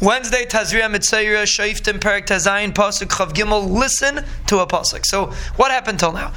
Wednesday, Tazria Mitzayra, Shaiftim Perik Tazayin, Pasuk Chav Gimel. Listen to a Pasuk. So, what happened till now?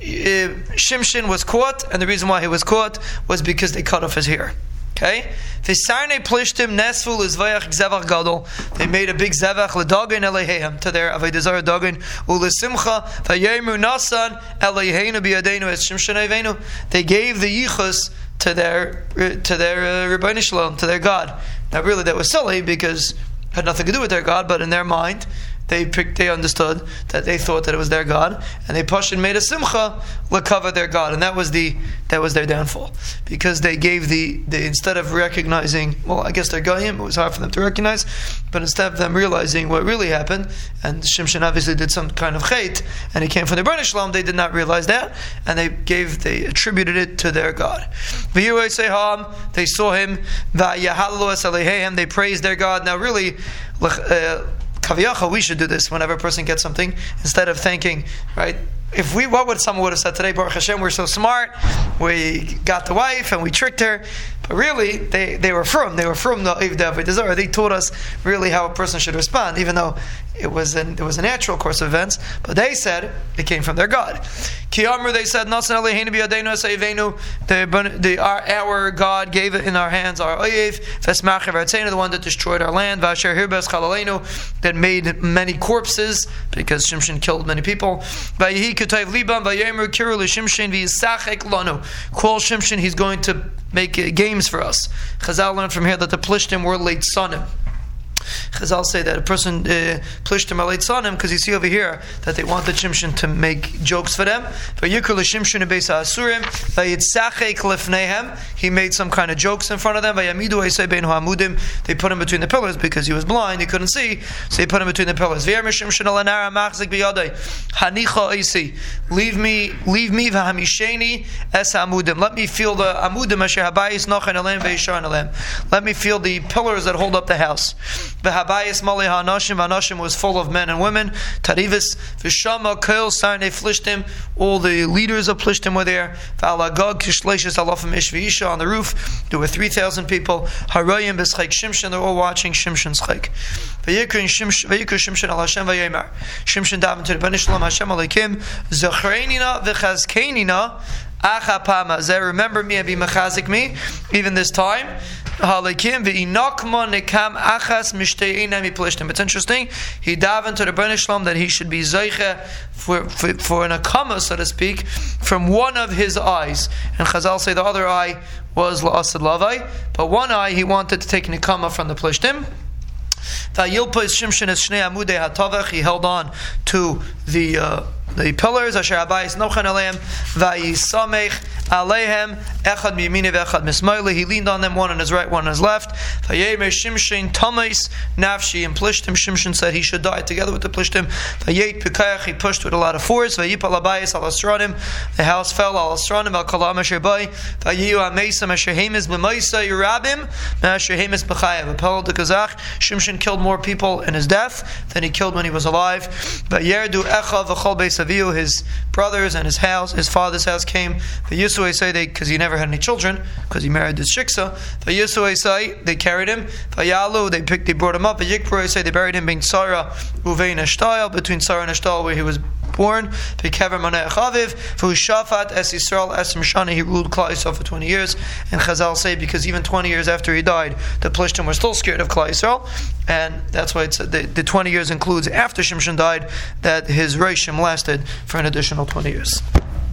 Uh, Shimshin was caught, and the reason why he was caught was because they cut off his hair. Okay? Visarne plishtim nesful izvayach zevach gadol. They made a big zevach ledagin eleheim to their avodah dagin ulesimcha vayemu nasan eleheinu biyadenu es shimshon. They gave the yichus to their to their uh, Shalom, to their God. Now, really, that was silly because had nothing to do with their God, but in their mind, they picked, they understood that they thought that it was their God, and they pushed and made a simcha cover their God, and that was the that was their downfall because they gave the they instead of recognizing well I guess they're goyim it was hard for them to recognize, but instead of them realizing what really happened, and Shimshon obviously did some kind of chait, and he came from the British Shalom, they did not realize that, and they gave they attributed it to their God. They saw him, they praised their God. Now really. Uh, Kaviyacha, we should do this whenever a person gets something, instead of thanking, right? If we, what would someone would have said today? Baruch Hashem, we're so smart. We got the wife and we tricked her. But really, they, they were from. They were from the Ivda They taught us really how a person should respond, even though it was an, it was a natural course of events. But they said it came from their God. Kiyamr, they said, the, the, our, our God gave it in our hands, our oyev, the one that destroyed our land, that made many corpses, because Shimshon killed many people. Call Shimshon, he's going to make games for us. Chazal learned from here that the Plishtim were late sonim. Chazal say that a person uh, plished him on him because you see over here that they wanted Shimshon to make jokes for them. He made some kind of jokes in front of them. They put him between the pillars because he was blind, he couldn't see, so they put him between the pillars. Leave me, leave me. Let me feel the amudim Let me feel the pillars that hold up the house. V'habayis mali ha'anashim, ha'anashim was full of men and women. Tarivis, v'shama, koil, sarne, flishtim, all the leaders of Plishtim were there. V'alagog, kishleishis, alafim, ish v'isha, on the roof, there were 3,000 people. Harayim, b'schek Shimshon, they're all watching Shimshon's chek. V'yikr Shimshon al Hashem v'yemar. Shimshon daven to the Ben Shalom Hashem alekim, zachreinina v'chazkeinina, Achapama. Remember me and be mechazik me, even this time. It's interesting. He davened to the Shalom that he should be zeicha for, for, for an akama, so to speak, from one of his eyes. And Chazal say the other eye was la'asad lavai, but one eye he wanted to take an akama from the plishtim. He held on to the uh, the pillars. Asher abayis nochan aleim vayisamech Aleihem, Echad Miyamine Echad Mismaili. He leaned on them, one on his right, one on his left. Vayemer Shimshin Tamais Nafshi and Plishtim. Shimshin said he should die together with the Plishtim. Vayet Pikayach, he pushed with a lot of force. Vayipal Abayis Al Asranim. The house fell Al Asranim Al Kalam Asher Bay. Vayu Amesam Asher Hamis B'maisa Yerabim. Asher Hamis B'chayev. Apel the Kazakh. Shimshin killed more people in his death than he killed when he was alive. Vayerdu Echav V'chol Beis Aviyu. His brothers and his house, his father's house came. Vayusu Yisui say they because he never had any children because he married this shiksa. Yisui say they carried him. They picked they brought him up. Yikpur say they buried him being Sarah Uvein Ashtal between Sarah and Ashtal where he was born. Es Mishana. He ruled Klal Yisrael for twenty years. And Chazal say because even twenty years after he died, the Plishtim were still scared of Klal Yisrael, and that's why it's the, the twenty years includes after Shimshon died that his reishim lasted for an additional twenty years.